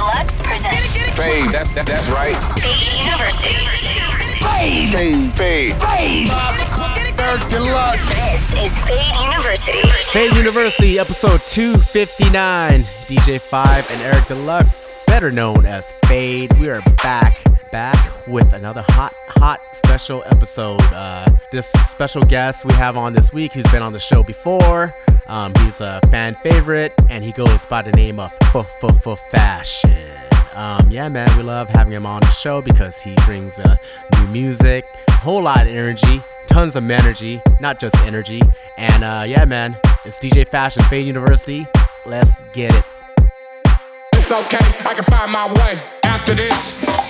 Deluxe presents Fade, that, that, that's right. Fade University. Fade, fade, fade. Eric Deluxe. This is Fade University. Fade University, episode 259. DJ Five and Eric Deluxe, better known as Fade. We are back, back with another hot, hot special episode. Uh, this special guest we have on this week, he's been on the show before. Um, he's a fan favorite, and he goes by the name of Fashen. Um, yeah, man, we love having him on the show because he brings uh, new music, a whole lot of energy, tons of energy, not just energy. And uh, yeah, man, it's DJ Fashen, Fade University. Let's get it. It's okay, I can find my way. After this,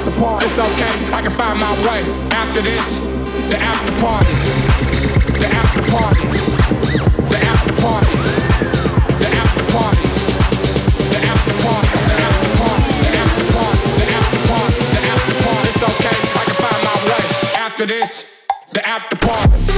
after party. It's okay, I can find my way. After this, the after party. The after party. The after party. The after party. The after party. The after party. The after party. The after party. The after party. It's okay, I can find my way. After this, the after party.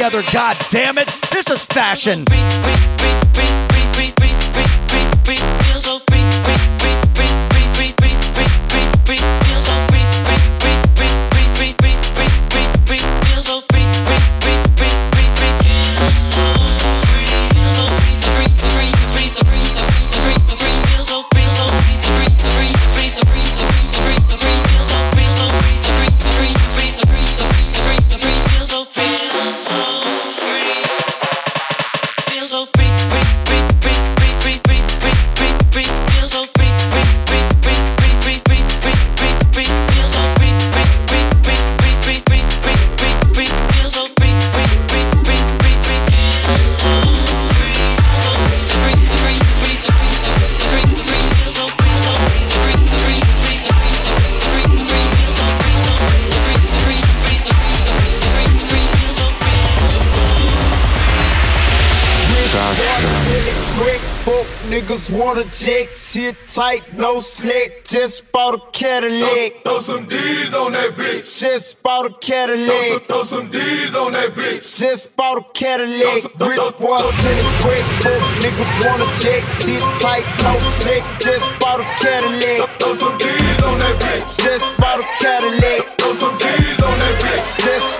Together, god damn it! This is Fashen. Tight, no slick. Just bought a Cadillac. Throw some D's on that bitch. Just bought a Cadillac. Throw some D's on that bitch. Just bought a Cadillac. Rich boys in the quick book. Niggas wanna check, shit tight, no slick. Just bought a Cadillac. Throw some D's on that bitch. Just bought a Cadillac. Throw some D's on that bitch. Just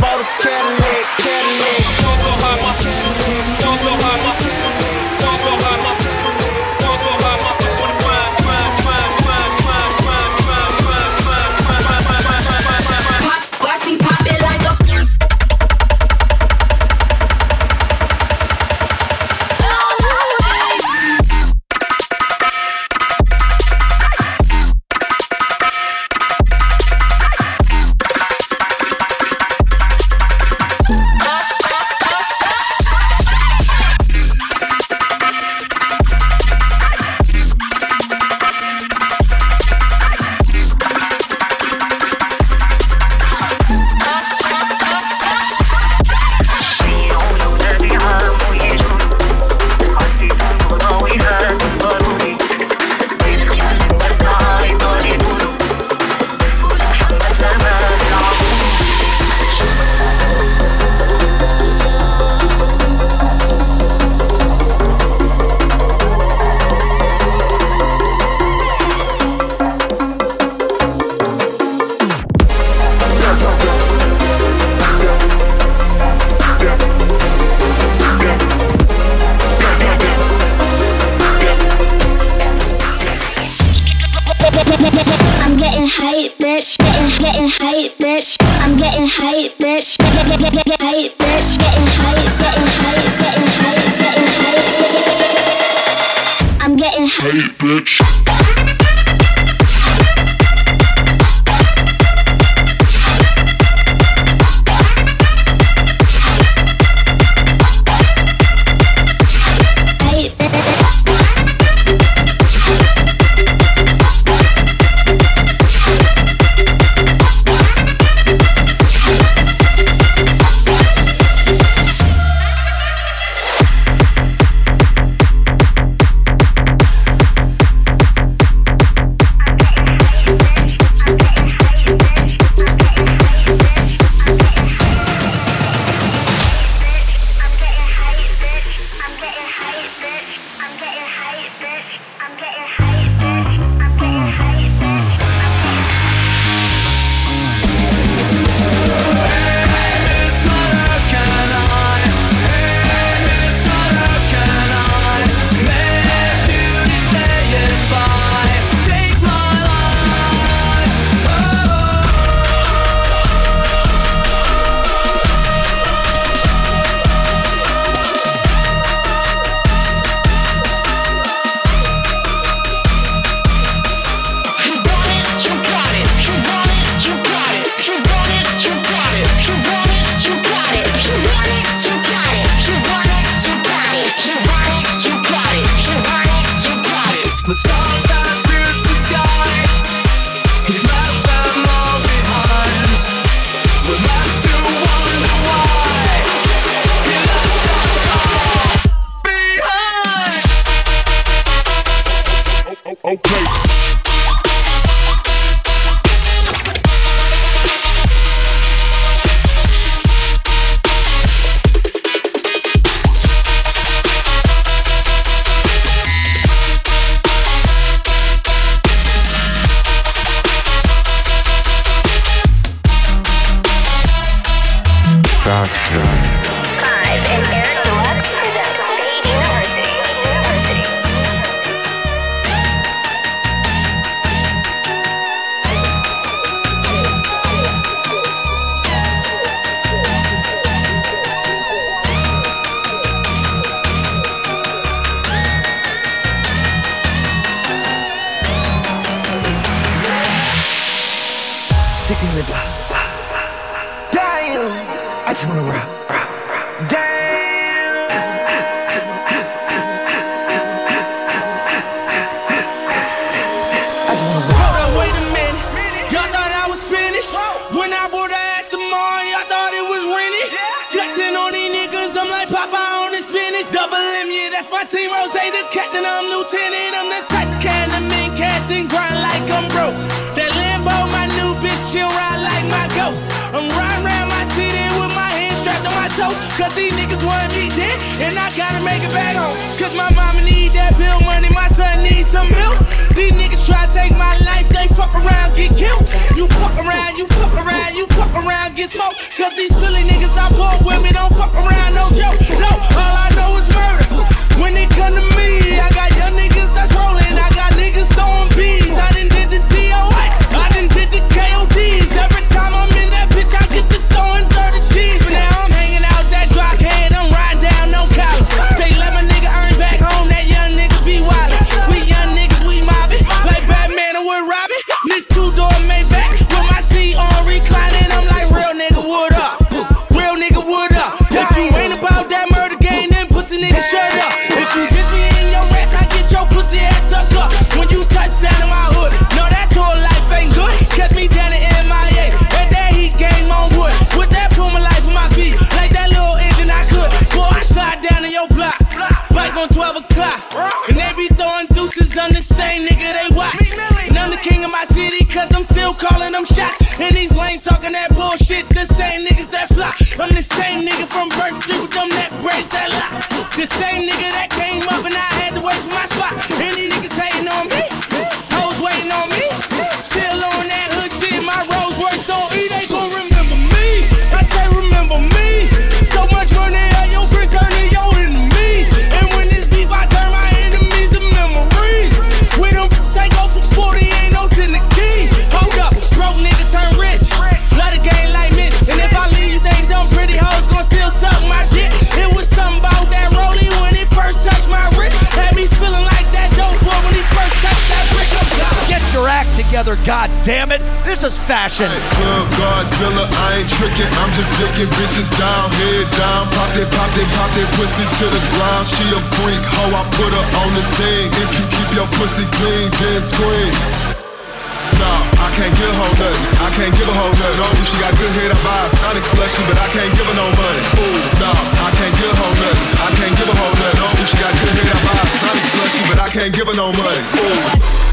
Godzilla's fashion. Club Godzilla, I ain't tricking, I'm just dicking bitches down, head down, pop that, pop that, pop that pussy to the ground. She a freak, hoe, I put her on the team. If you keep your pussy clean, then scream. Nah, I can't give a her nothing. I can't give a hoe nothing. Oh, if she got good head, I buy a Sonic slushy, but I can't give her no money. Ooh, no, I can't give a her nothing. I can't give a hoe nothing. Oh, if she got good head, I buy a Sonic slushy, but I can't give her no money. Ooh.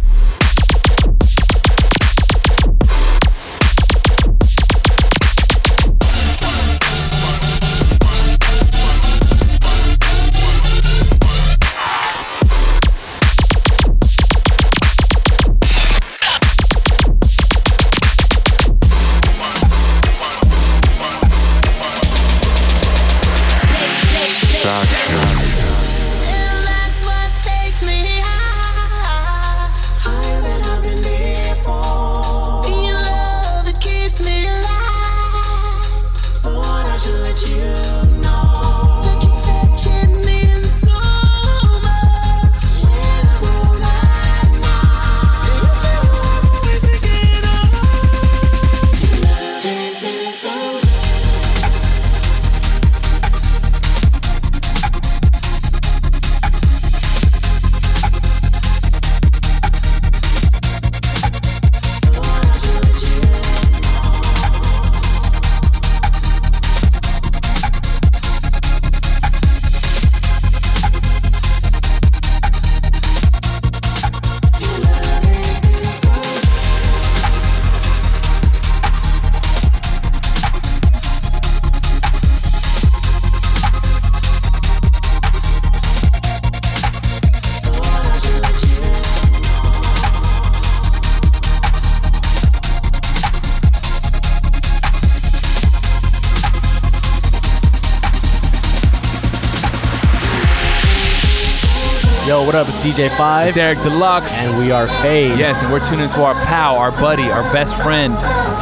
DJ Five. It's Eric Deluxe. And we are Fade. Yes, and we're tuning into our pal, our buddy, our best friend,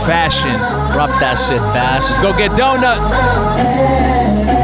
Fashen. Drop that shit, fast. Let's go get donuts.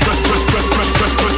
Press, press, press, press, press,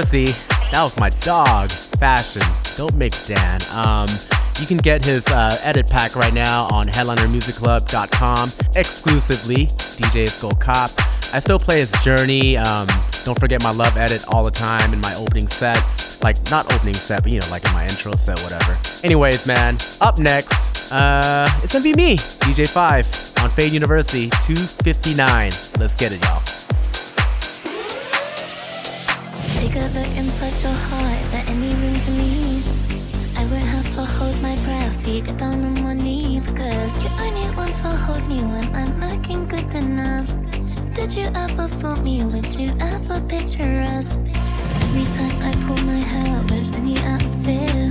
That was my dog. Fashen. Don't mix Dan. Um, you can get his uh, edit pack right now on headlinermusicclub.com exclusively. DJ Skull Cop. I still play his Journey. Um, don't forget my love edit all the time in my opening sets. Like, not opening set, but you know, like in my intro set, whatever. Anyways, man, up next, uh, it's gonna be me, DJ5, on Fade University 259. Let's get it, y'all. Take inside your heart. Is there any room for me? I would have to hold my breath till you get down on one knee because you only want to hold me when I'm looking good enough. Did you ever fool me? Would you ever picture us? Every time I pull my hair, there's any out of fear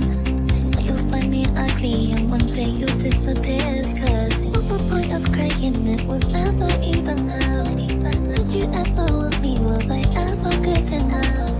that you'll find me ugly and one day you'll disappear because what's the point of crying? It was never even out. Did you ever want me? Was I ever good enough?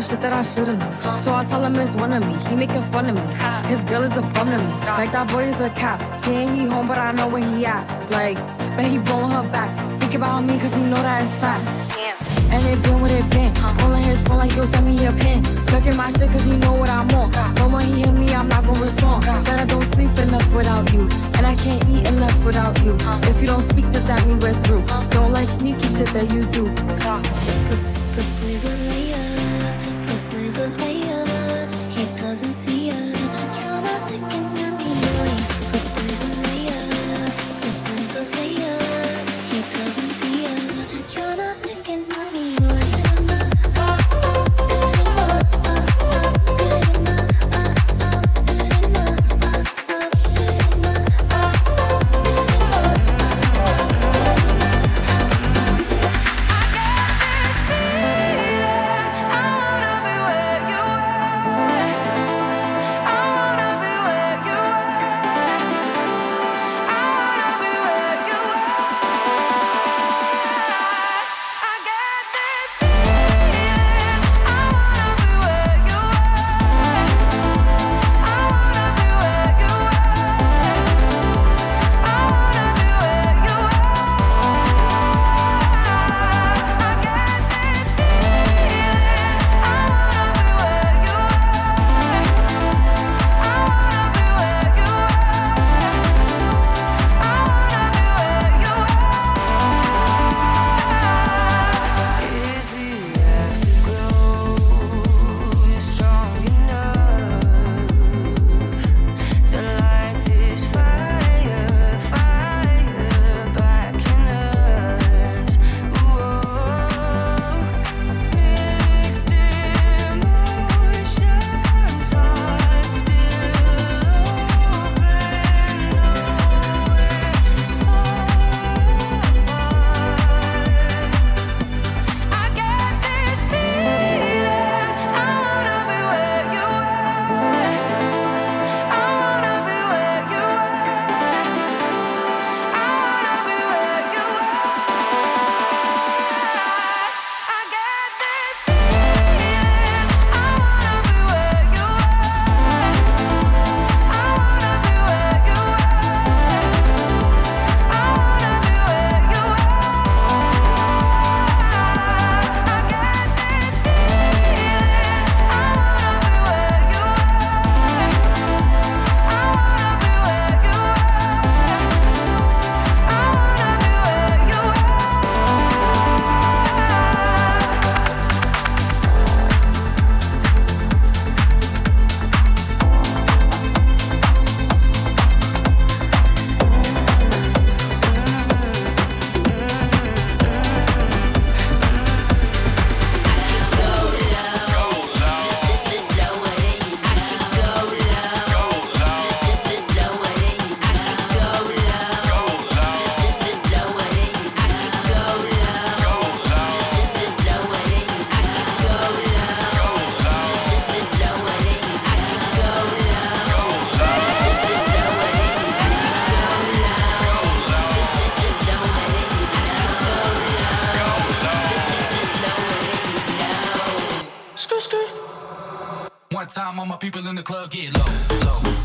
shit that I should've known. So I tell him it's one of me. He making fun of me. His girl is a bum to me. Like that boy is a cap. Saying he home, but I know where he at. Like, but he blowing her back. Think about me, cause he know that it's fat. And it been what it been. Calling his phone like, yo, send me a pin. At my shit, cause he know what I'm on. But when he hit me, I'm not gonna respond. That I don't sleep enough without you. And I can't eat enough without you. If you don't speak, does that mean we're through? Don't like sneaky shit that you do. Time, all my people in the club get low, low, low, low,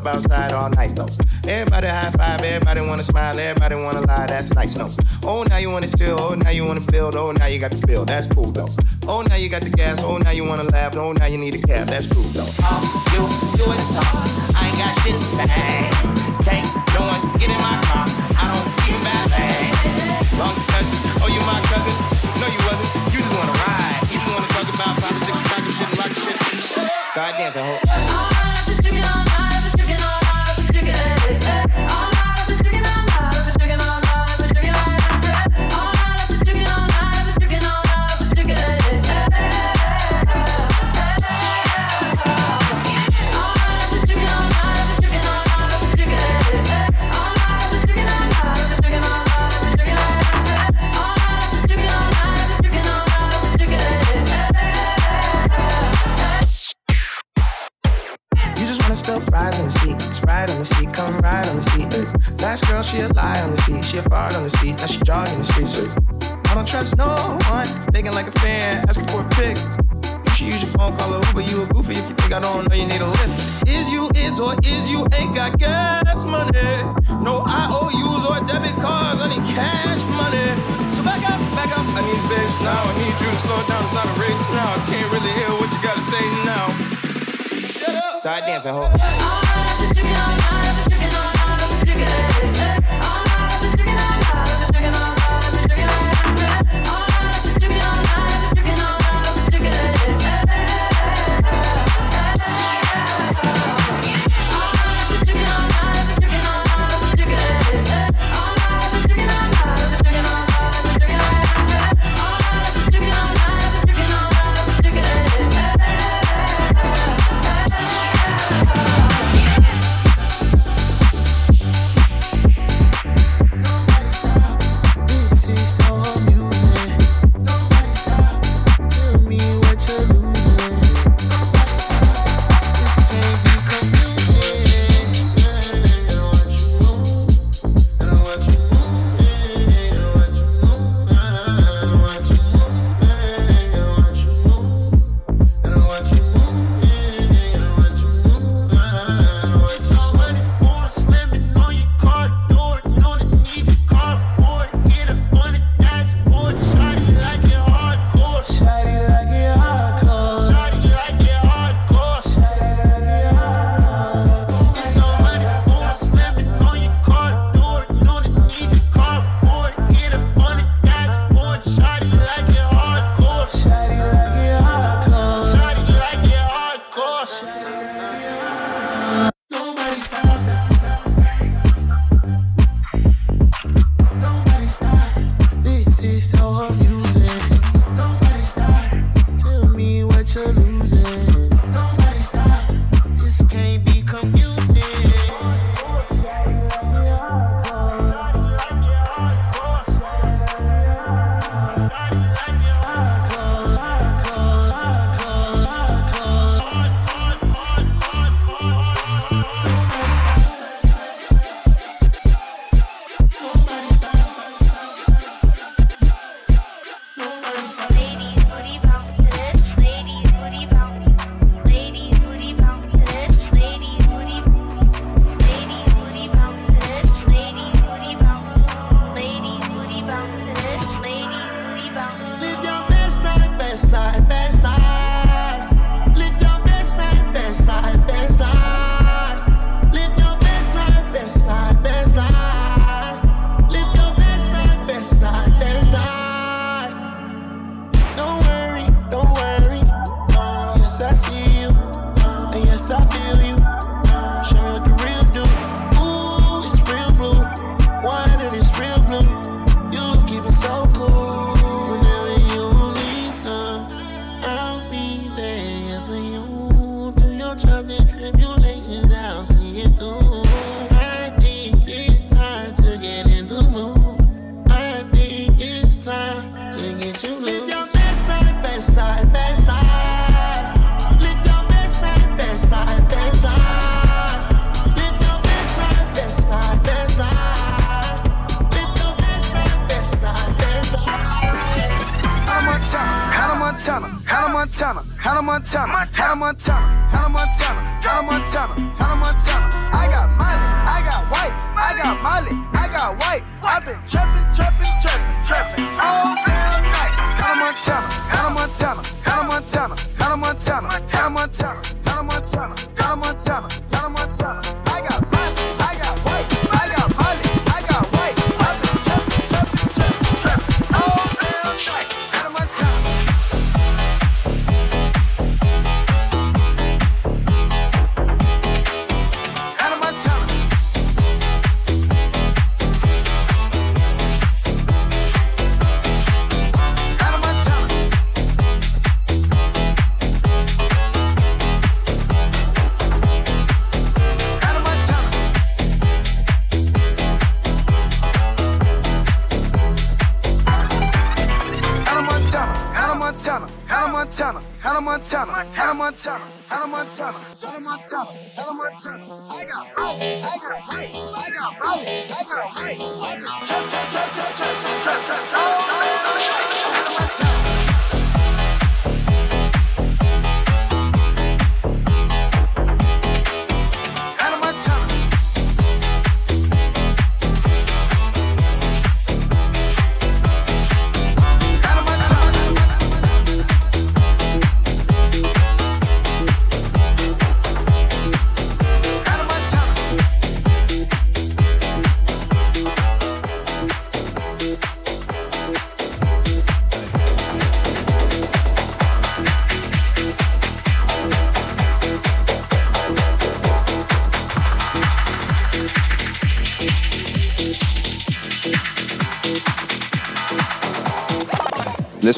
up outside all night though. Everybody high five, everybody wanna smile, everybody wanna lie, that's nice, no. Oh, now you wanna steal, oh, now you wanna build, oh, now you got the bill, that's cool though. Oh, now you got the gas, oh, now you wanna laugh, oh, now you need a cab, that's cool though. All you do is talk. I ain't got shit to say. Can't no one get in my car. I don't even ballet. Long discussions, oh, you my cousin? No, you wasn't, you just wanna ride. You just wanna talk about politics, crack shit, and rock shit. Start dancing, ho. Fart on the seat. Now she jogging the streets. I don't trust no one. Thinking like a fan, asking for a pic. You should use your phone, call a Uber. You a goofy if you think I don't know you need a lift. Is you is or is you ain't got gas money? No IOUs or debit cards. I need cash money. So back up, back up. I need space now. I need you to slow down. It's not a race now. I can't really hear what you gotta say now. Start dancing, ho.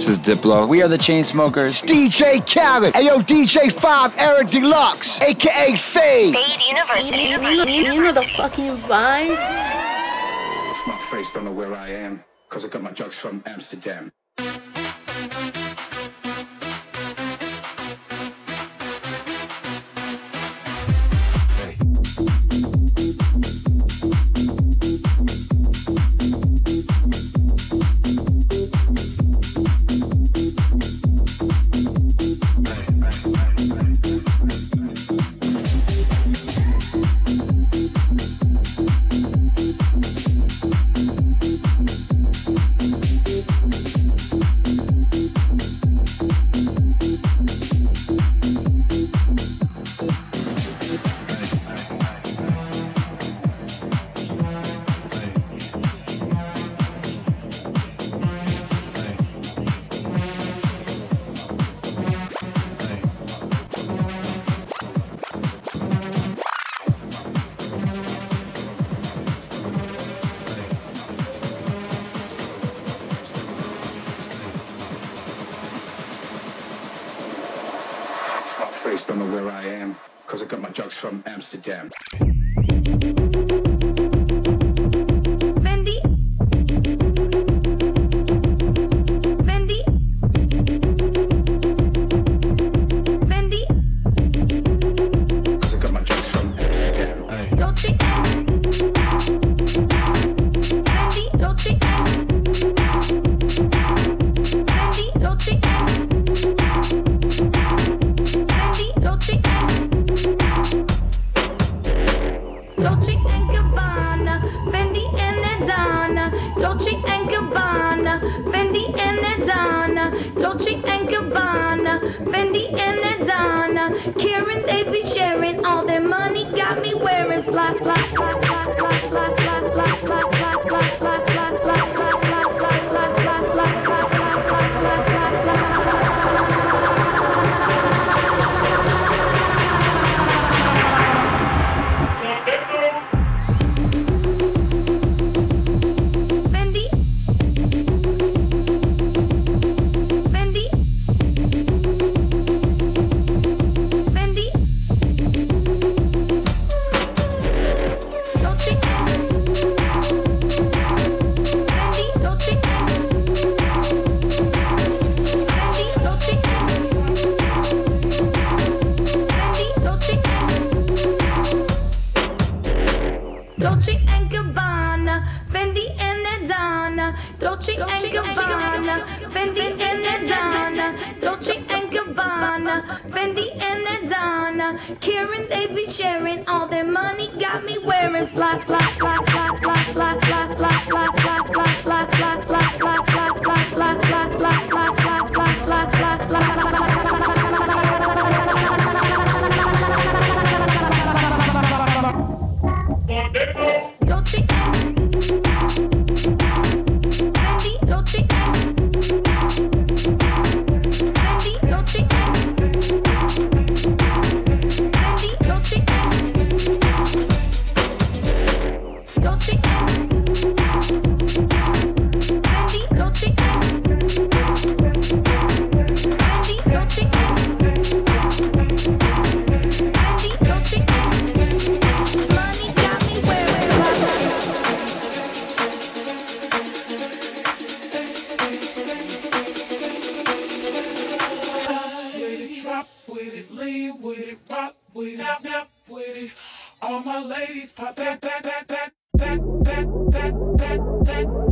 This is Diplo. We are the Chainsmokers. It's DJ Khaled. Hey, yo, DJ 5, Eric Deluxe, aka Fade. Fade University. You, you know the fucking vibe. My face don't know where I am, because I got my drugs from Amsterdam. attempt.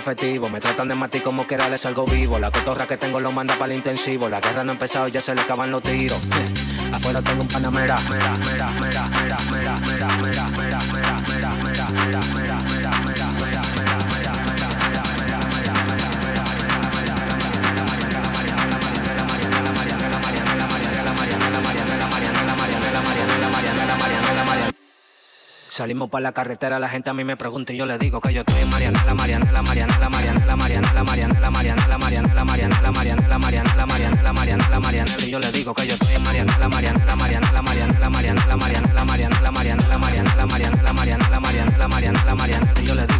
Efectivo. Me tratan de matar como quiera, les salgo vivo. La cotorra que tengo lo manda para el intensivo. La guerra no ha empezado ya se le acaban los tiros. Afuera tengo un panamera. Mera, mera, mera, mera, mera, mera, mera, mera, mera, Salimos para la carretera, la gente a mí me pregunta y yo le digo que yo estoy en Marianela, Marianela, Marianela, Marianela, Marianela, Marianela, Marianela, Marianela, Marianela, Marianela, Marianela, Marianela, Marianela, Marianela, y yo le digo que yo estoy en Marianela, Marianela, Marianela, Marianela, Marianela, Marianela, Marianela, Marianela, Marianela, Marianela, Marianela, Marianela, Marianela, Marianela, y yo le digo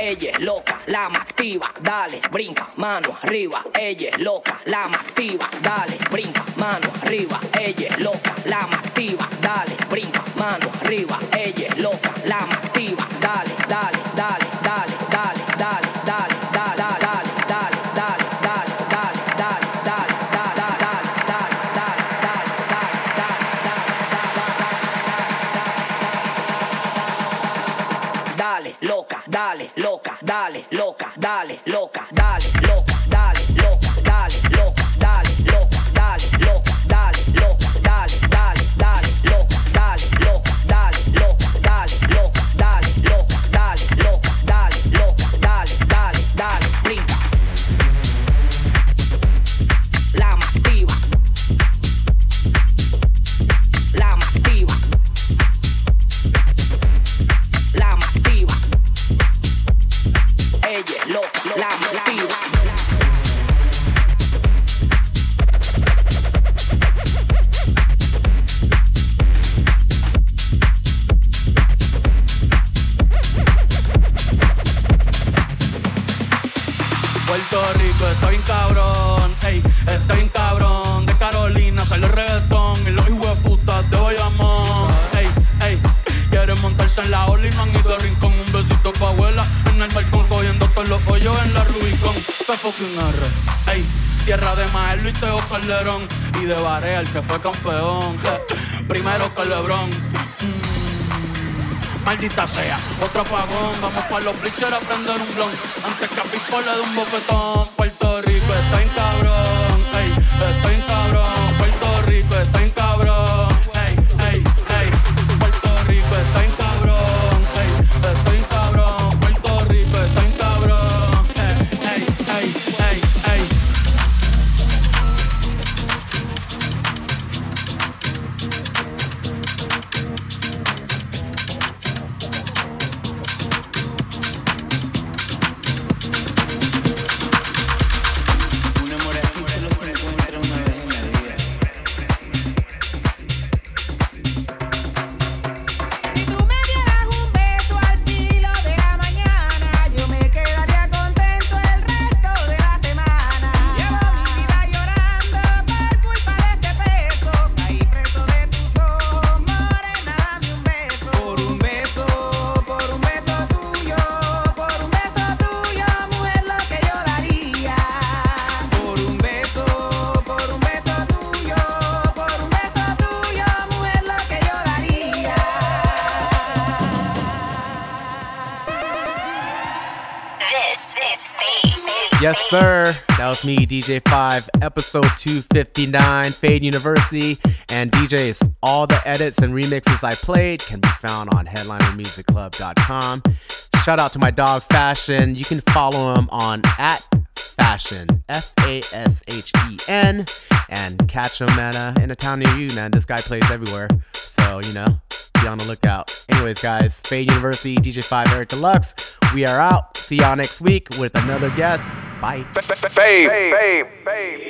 Ella es loca, la más activa. Dale, brinca, mano arriba, ella es loca, la más activa. Dale, brinca, mano arriba, ella es loca, la más activa. Dale, brinca, mano arriba, ella es loca, la más activa. Dale, dale, dale, dale, dale, dale, loca, Antes que a Pico le dé un bofetón. Puerto Rico está en cabrón. Episode 259, Fade University. And DJs, all the edits and remixes I played can be found on headlinermusicclub.com. Shout out to my dog Fashen. You can follow him on at Fashen, F A S H E N, and catch him at uh, in a town near you, man. This guy plays everywhere. So, you know, be on the lookout. Anyways, guys, Fade University, DJ5, Eric Deluxe. We are out. See y'all next week with another guest. Bye. Fade. Fade. Fade.